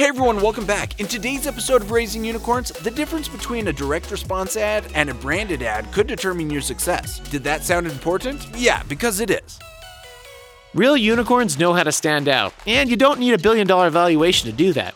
Hey everyone, welcome back. In today's episode of Raising Unicorns, the difference between a direct response ad and a branded ad could determine your success. Did that sound important? Yeah, because it is. Real unicorns know how to stand out, and you don't need a billion dollar valuation to do that.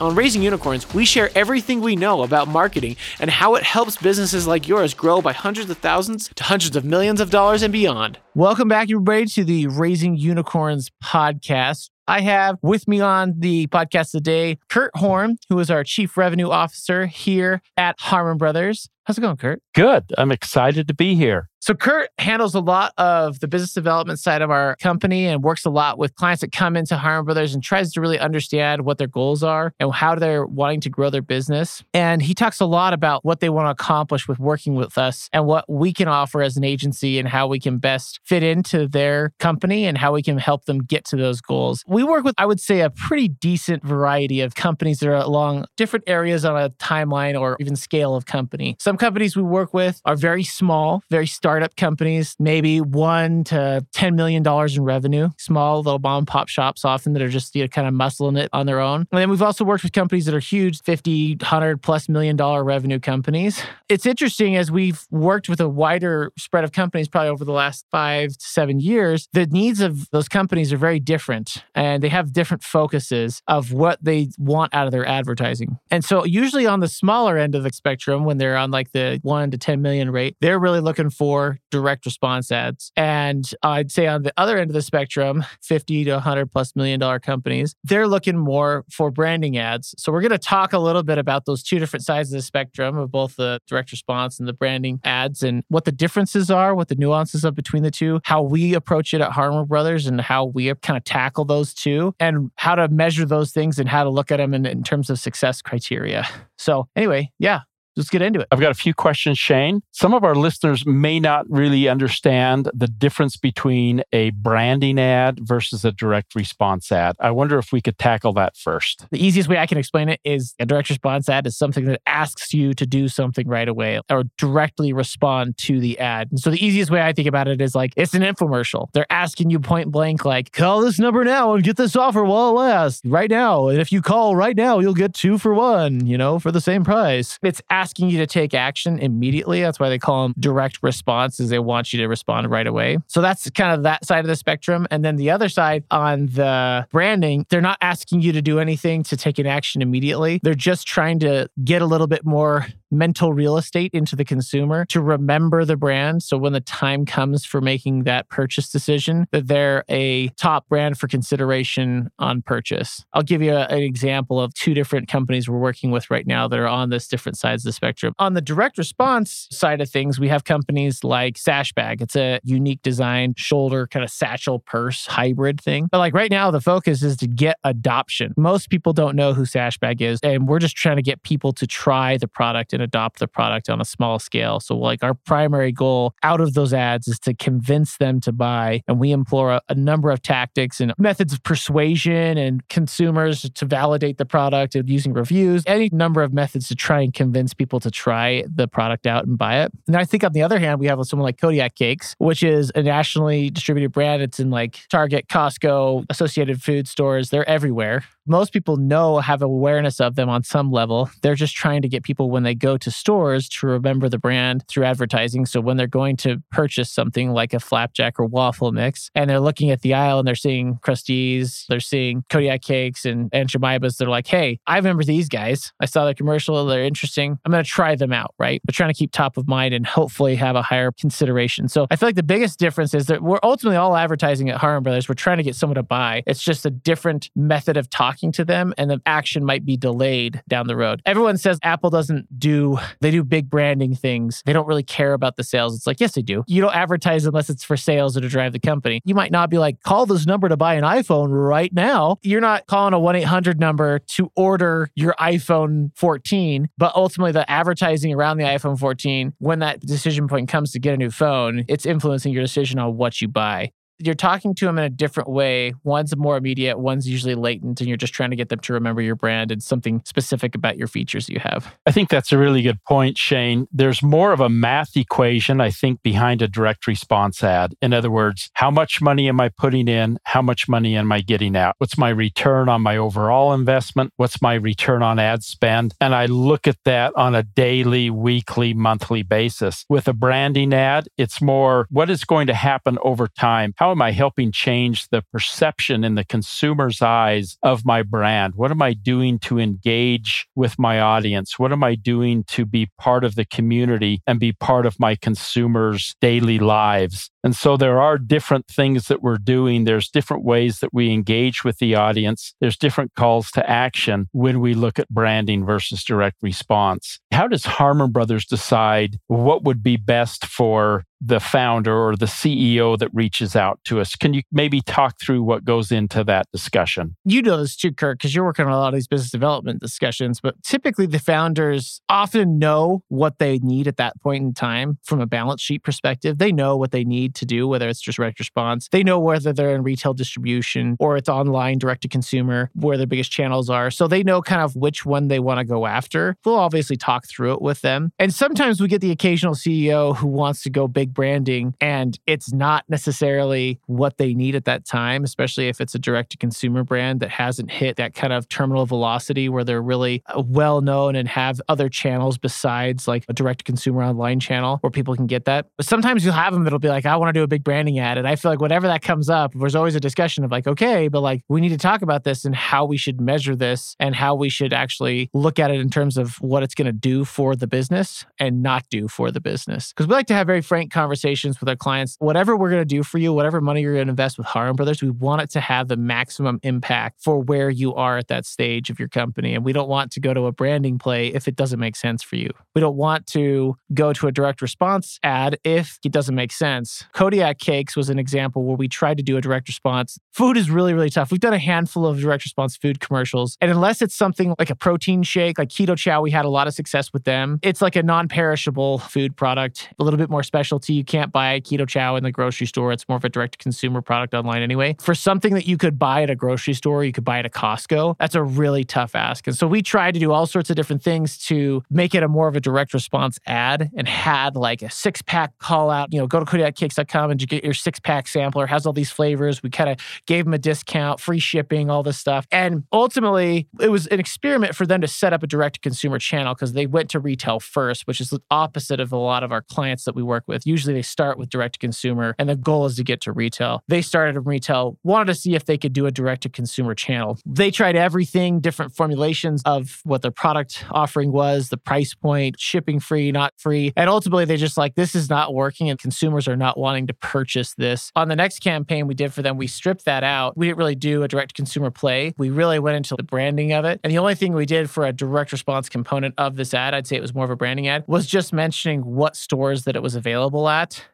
On Raising Unicorns, we share everything we know about marketing and how it helps businesses like yours grow by hundreds of thousands to hundreds of millions of dollars and beyond. Welcome back, everybody, to the Raising Unicorns podcast. I have with me on the podcast today Kurt Horn, who is our Chief Revenue Officer here at Harmon Brothers. How's it going, Kurt? Good. I'm excited to be here. So, Kurt handles a lot of the business development side of our company and works a lot with clients that come into Harmon Brothers and tries to really understand what their goals are and how they're wanting to grow their business. And he talks a lot about what they want to accomplish with working with us and what we can offer as an agency and how we can best fit into their company and how we can help them get to those goals. We work with, I would say, a pretty decent variety of companies that are along different areas on a timeline or even scale of company. Some companies we work with are very small, very startup companies, maybe one to $10 million in revenue, small little bomb pop shops often that are just you know, kind of muscling it on their own. And then we've also worked with companies that are huge, 50, 100 plus million dollar revenue companies. It's interesting as we've worked with a wider spread of companies probably over the last five to seven years, the needs of those companies are very different and they have different focuses of what they want out of their advertising. And so usually on the smaller end of the spectrum, when they're on like the one to 10 million rate, they're really looking for direct response ads. And I'd say on the other end of the spectrum, 50 to 100 plus million dollar companies, they're looking more for branding ads. So we're going to talk a little bit about those two different sides of the spectrum of both the direct response and the branding ads and what the differences are, what the nuances of between the two, how we approach it at Harmon Brothers and how we kind of tackle those two and how to measure those things and how to look at them in, in terms of success criteria. So anyway, yeah, let's get into it. I've got a few questions, Shane. Some of our listeners may not really understand the difference between a branding ad versus a direct response ad. I wonder if we could tackle that first. The easiest way I can explain it is a direct response ad is something that asks you to do something right away or directly respond to the ad. And so the easiest way I think about it is like it's an infomercial. They're asking you point blank, like, call this number now and get this offer while it lasts right now. And if you call right now, you'll get two for one, you know, for the same price. It's asking you to take action immediately. That's why they call them direct response, is they want you to respond right away. So that's kind of that side of the spectrum. And then the other side on the branding, they're not asking you to do anything to take an action immediately. They're just trying to get a little bit more mental real estate into the consumer to remember the brand. So when the time comes for making that purchase decision, that they're a top brand for consideration on purchase. I'll give you a, an example of two different companies we're working with right now that are on this different sides of the spectrum. On the direct response side of things, we have companies like Sashbag. It's a unique design, shoulder kind of satchel purse hybrid thing. But like right now, the focus is to get adoption. Most people don't know who Sashbag is, and we're just trying to get people to try the product and adopt the product on a small scale. So, like, our primary goal out of those ads is to convince them to buy. And we employ a, a number of tactics and methods of persuasion and consumers to validate the product and using reviews, any number of methods to try and convince people to try the product out and buy it. And I think on the other hand, we have someone like Kodiak Cakes, which is a nationally distributed brand. It's in like Target, Costco, Associated Food stores. They're everywhere. Most people know, have awareness of them on some level. They're just trying to get people when they go to stores to remember the brand through advertising. So when they're going to purchase something like a flapjack or waffle mix and they're looking at the aisle and they're seeing Krusteaz, they're seeing Kodiak Cakes and, and Jemima's, they're like, hey, I remember these guys. I saw their commercial. They're interesting. I'm going to try them out, right? But trying to keep top of mind and hopefully have a higher consideration. So I feel like the biggest difference is that we're ultimately all advertising at Harmon Brothers. We're trying to get someone to buy. It's just a different method of talking to them and the action might be delayed down the road. Everyone says Apple doesn't do, they do big branding things. They don't really care about the sales. It's like, yes, they do. You don't advertise unless it's for sales or to drive the company. You might not be like, call this number to buy an iPhone right now. You're not calling a 1 800 number to order your iPhone 14, but ultimately the advertising around the iPhone 14, when that decision point comes to get a new phone, it's influencing your decision on what you buy. You're talking to them in a different way. One's more immediate, one's usually latent, and you're just trying to get them to remember your brand and something specific about your features you have. I think that's a really good point, Shane. There's more of a math equation, I think, behind a direct response ad. In other words, how much money am I putting in? How much money am I getting out? What's my return on my overall investment? What's my return on ad spend? And I look at that on a daily, weekly, monthly basis. With a branding ad, it's more what is going to happen over time? How am I helping change the perception in the consumer's eyes of my brand? What am I doing to engage with my audience? What am I doing to be part of the community and be part of my consumers' daily lives? And so there are different things that we're doing. There's different ways that we engage with the audience. There's different calls to action when we look at branding versus direct response. How does Harmon Brothers decide what would be best for the founder or the CEO that reaches out to us. Can you maybe talk through what goes into that discussion? You know this too, Kurt, because you're working on a lot of these business development discussions, but typically the founders often know what they need at that point in time from a balance sheet perspective. They know what they need to do, whether it's just direct response. They know whether they're in retail distribution or it's online direct to consumer, where their biggest channels are. So they know kind of which one they want to go after. We'll obviously talk through it with them. And sometimes we get the occasional CEO who wants to go big branding and it's not necessarily what they need at that time, especially if it's a direct to consumer brand that hasn't hit that kind of terminal velocity where they're really uh, well known and have other channels besides like a direct to consumer online channel where people can get that. But sometimes you'll have them that'll be like, I want to do a big branding ad. And I feel like whenever that comes up, there's always a discussion of like, okay, but like we need to talk about this and how we should measure this and how we should actually look at it in terms of what it's going to do for the business and not do for the business. Because we like to have very frank conversations with our clients. Whatever we're going to do for you, whatever money you're going to invest with Harmon Brothers, we want it to have the maximum impact for where you are at that stage of your company. And we don't want to go to a branding play if it doesn't make sense for you. We don't want to go to a direct response ad if it doesn't make sense. Kodiak Cakes was an example where we tried to do a direct response. Food is really, really tough. We've done a handful of direct response food commercials. And unless it's something like a protein shake, like Keto Chow, we had a lot of success with them. It's like a non perishable food product, a little bit more specialty you can't buy keto chow in the grocery store. It's more of a direct consumer product online anyway. For something that you could buy at a grocery store, you could buy at a Costco, that's a really tough ask. And so we tried to do all sorts of different things to make it a more of a direct response ad and had like a six pack call out, you know, go to KodiakCakes.com and you get your six pack sampler, has all these flavors. We kind of gave them a discount, free shipping, all this stuff. And ultimately, it was an experiment for them to set up a direct consumer channel because they went to retail first, which is the opposite of a lot of our clients that we work with. Usually they start with direct to consumer and the goal is to get to retail. They started in retail, wanted to see if they could do a direct to consumer channel. They tried everything, different formulations of what their product offering was, the price point, shipping free, not free. And ultimately, they just like, this is not working and consumers are not wanting to purchase this. On the next campaign we did for them, we stripped that out. We didn't really do a direct to consumer play. We really went into the branding of it. And the only thing we did for a direct response component of this ad, I'd say it was more of a branding ad, was just mentioning what stores that it was available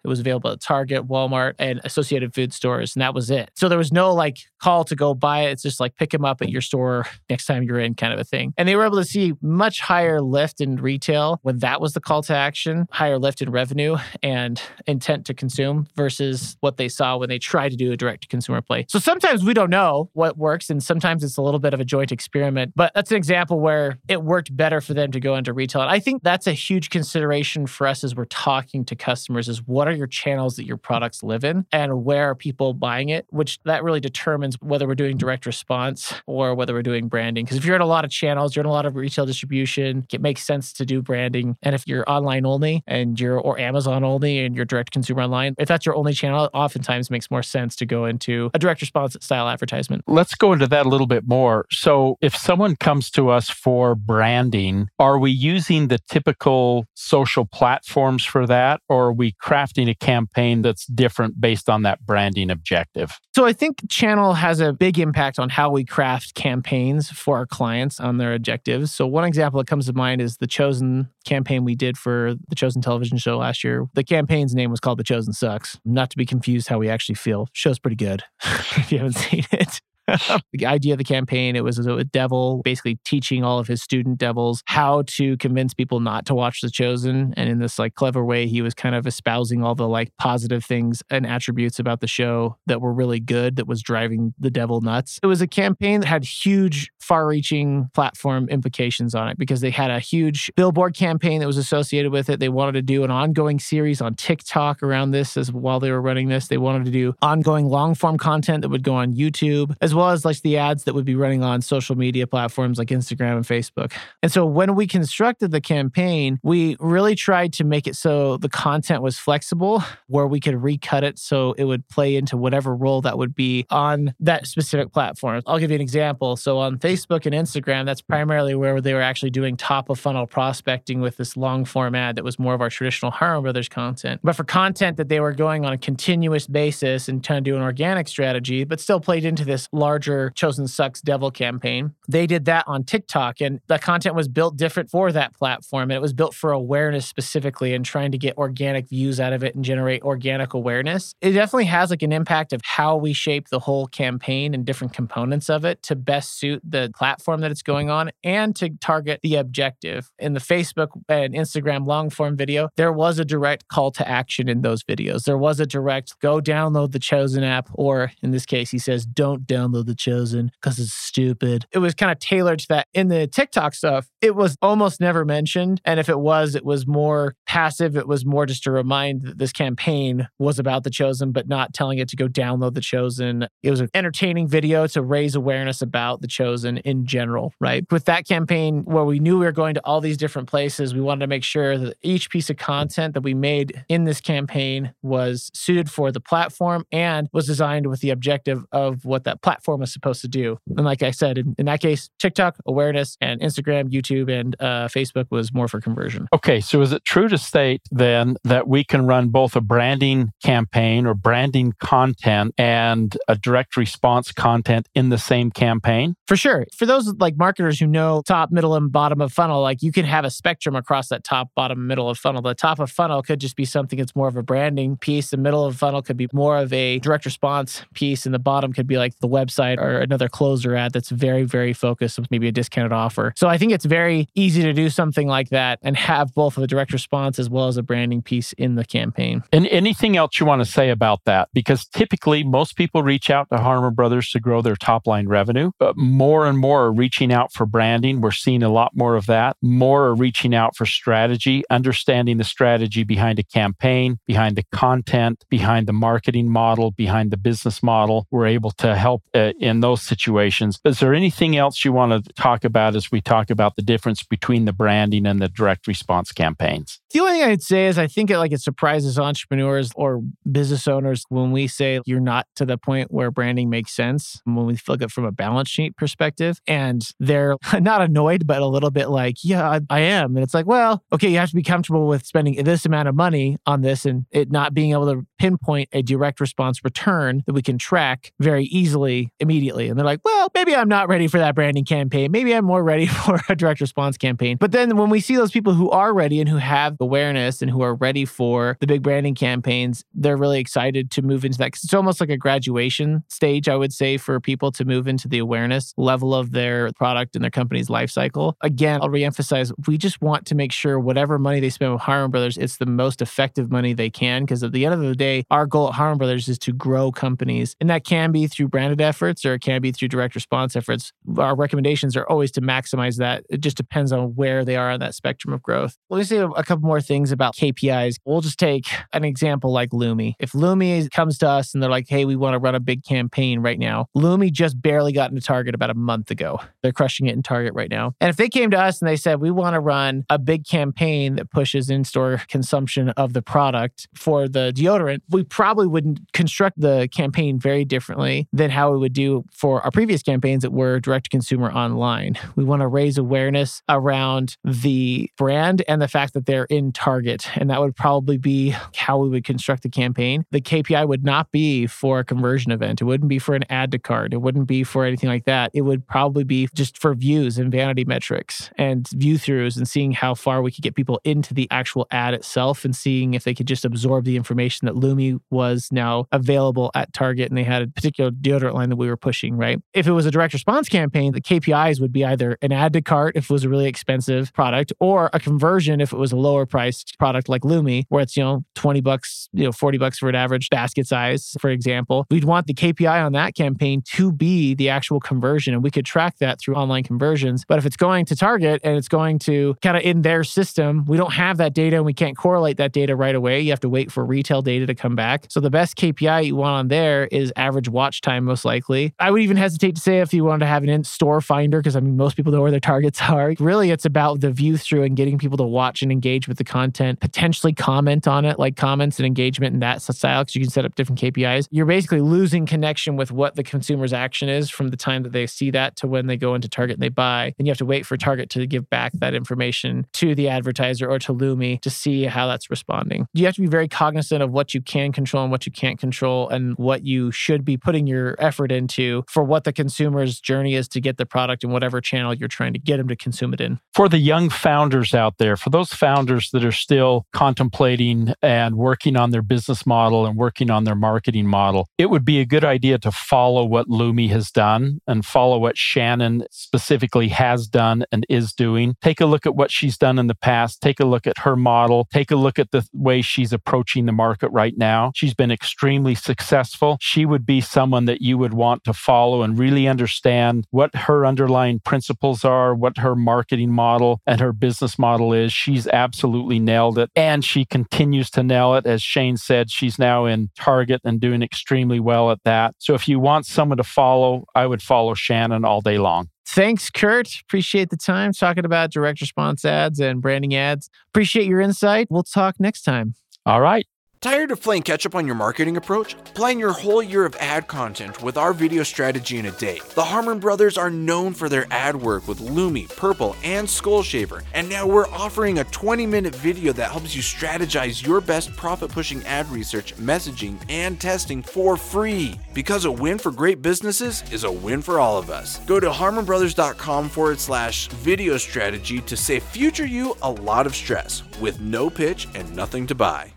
It was available at Target, Walmart, and associated food stores. And that was it. So there was no like call to go buy it. It's just like pick them up at your store next time you're in kind of a thing. And they were able to see much higher lift in retail when that was the call to action, higher lift in revenue and intent to consume versus what they saw when they tried to do a direct to consumer play. So sometimes we don't know what works and sometimes it's a little bit of a joint experiment, but that's an example where it worked better for them to go into retail. And I think that's a huge consideration for us as we're talking to customers is what are your channels that your products live in and where are people buying it, which that really determines whether we're doing direct response or whether we're doing branding. Because if you're in a lot of channels, you're in a lot of retail distribution, it makes sense to do branding. And if you're online only and you're or Amazon only and you're direct consumer online, if that's your only channel, oftentimes makes more sense to go into a direct response style advertisement. Let's go into that a little bit more. So, if someone comes to us for branding, are we using the typical social platforms for that, or are we crafting a campaign that's different based on that branding objective? So, I think channel has a big impact on how we craft campaigns for our clients on their objectives. So, one example that comes to mind is the Chosen campaign we did for the Chosen television show last year. The campaign's name was called The Chosen Sucks. Not to be confused how we actually feel. Show's pretty good if you haven't seen it. the idea of the campaign, it was a devil basically teaching all of his student devils how to convince people not to watch The Chosen. And in this like clever way, he was kind of espousing all the like positive things and attributes about the show that were really good that was driving the devil nuts. It was a campaign that had huge far reaching platform implications on it because they had a huge billboard campaign that was associated with it. They wanted to do an ongoing series on TikTok around this as while they were running this. They wanted to do ongoing long form content that would go on YouTube, as well as like the ads that would be running on social media platforms like Instagram and Facebook. And so when we constructed the campaign, we really tried to make it so the content was flexible, where we could recut it so it would play into whatever role that would be on that specific platform. I'll give you an example. So on Facebook and Instagram, that's primarily where they were actually doing top of funnel prospecting with this long form ad that was more of our traditional Harmon Brothers content. But for content that they were going on a continuous basis and trying to do an organic strategy, but still played into this larger Chosen Sucks Devil campaign, they did that on TikTok. And the content was built different for that platform. And it was built for awareness specifically and trying to get organic views out of it and generate organic awareness. It definitely has like an impact of how we shape the whole campaign and different components of it to best suit the platform that it's going on and to target the objective. In the Facebook and Instagram long form video, there was a direct call to action in those videos. There was a direct go download the Chosen app, or in this case, he says, don't download the Chosen because it's stupid. It was kind of tailored to that. In the TikTok stuff, it was almost never mentioned. And if it was, it was more passive. It was more just to remind that this campaign was about the Chosen, but not telling it to go download the Chosen. It was an entertaining video to raise awareness about the Chosen in general, right? With that campaign, where we knew we were going to all these different places, we wanted to make sure that each piece of content that we made in this campaign was suited for the platform and was designed with the objective of what that platform was supposed to do. And like I said, in, in that case, TikTok awareness and Instagram, YouTube, and uh, Facebook was more for conversion. Okay, so is it true to state then that we can run both a branding campaign or branding content and a direct response content in the same campaign? For sure. For those like marketers who know top, middle, and bottom of funnel, like you can have a spectrum across that top, bottom, middle of funnel. The top of funnel could just be something that's more of a branding piece. The middle of funnel could be more of a direct response piece, and the bottom could be like the website or another closer ad that's very, very focused with maybe a discounted offer. So I think it's very easy to do something like that and have both of a direct response as well as a branding piece in the campaign. And anything else you want to say about that? Because typically most people reach out to Harmon Brothers to grow their top line revenue, but more and more are reaching out for branding. We're seeing a lot more of that. More are reaching out for strategy, understanding the strategy behind a campaign, behind the content, behind the marketing model, behind the business model. We're able to help uh, in those situations. Is there anything else you want to talk about as we talk about the difference between the branding and the direct response campaigns? The only thing I'd say is I think it like it surprises entrepreneurs or business owners when we say you're not to the point where branding makes sense when we look at from a balance sheet perspective. And they're not annoyed, but a little bit like, yeah, I, I am. And it's like, well, okay, you have to be comfortable with spending this amount of money on this and it not being able to pinpoint a direct response return that we can track very easily immediately. And they're like, well, maybe I'm not ready for that branding campaign. Maybe I'm more ready for a direct response campaign. But then when we see those people who are ready and who have awareness and who are ready for the big branding campaigns, they're really excited to move into that. It's almost like a graduation stage, I would say, for people to move into the awareness level of their product and their company's life cycle. Again, I'll reemphasize we just want to make sure whatever money they spend with Harmon Brothers, it's the most effective money they can. Because at the end of the day, our goal at Harmon Brothers is to grow companies. And that can be through branded efforts or it can be through direct response efforts. Our recommendations are always to maximize that. It just depends on where they are on that spectrum of growth. Let me say a couple more things about KPIs. We'll just take an example like Lumi. If Lumi comes to us and they're like, hey, we want to run a big campaign right now, Lumi just barely got into Target about a month ago. They're crushing it in Target right now. And if they came to us and they said, we want to run a big campaign that pushes in store consumption of the product for the deodorant, we probably wouldn't construct the campaign very differently than how we would do for our previous campaigns that were direct to consumer online. We want to raise awareness around the brand and the fact that they're in Target. And that would probably be how we would construct the campaign. The KPI would not be for a conversion event, it wouldn't be for an add to cart, it wouldn't be for anything like that. It would probably be just for views and vanity metrics and view throughs and seeing how far we could get people into the actual ad itself and seeing if they could just absorb the information that Lumi was now available at Target and they had a particular deodorant line that we were pushing, right? If it was a direct response campaign, the KPIs would be either an add to cart if it was a really expensive product or a conversion if it was a lower priced product like Lumi, where it's, you know, 20 bucks, you know, 40 bucks for an average basket size, for example. We'd want the KPI on that campaign to be the actual conversion. And we could track that through online conversions. But if it's going to Target and it's going to kind of in their system, we don't have that data and we can't correlate that data right away. You have to wait for retail data to come back. So the best KPI you want on there is average watch time, most likely. I would even hesitate to say if you wanted to have an in store finder, because I mean, most people know where their targets are. Really, it's about the view through and getting people to watch and engage with the content, potentially comment on it, like comments and engagement in that style, because you can set up different KPIs. You're basically losing connection with what the consumer's action is from the time that they see that to when they go into Target and they buy. And you have to wait for Target to give back that information to the advertiser or to Lumi to see how that's responding. You have to be very cognizant of what you can control and what you can't control and what you should be putting your effort into for what the consumer's journey is to get the product in whatever channel you're trying to get them to consume it in. For the young founders out there, for those founders that are still contemplating and working on their business model and working on their marketing model, it would be a good idea to follow what Lumi has done and follow what Shannon specifically has done and is doing. Take a look at what she's done in the past. Take a look at her model. Take a look at the way she's approaching the market right now. She's been extremely successful. She would be someone that you would want to follow and really understand what her underlying principles are, what her marketing model and her business model is. She's absolutely nailed it. And she continues to nail it. As Shane said, she's now in Target and doing extremely well at that. So if you want someone to follow, I would follow Shannon all day long. Thanks, Kurt. Appreciate the time talking about direct response ads and branding ads. Appreciate your insight. We'll talk next time. All right. Tired of playing catch up on your marketing approach? Plan your whole year of ad content with our video strategy in a day. The Harmon brothers are known for their ad work with Lumi, Purple, and Skullshaver, and now we're offering a 20 minute video that helps you strategize your best profit pushing ad research, messaging, and testing for free. Because a win for great businesses is a win for all of us. Go to harmonbrothers.com forward slash video strategy to save future you a lot of stress with no pitch and nothing to buy.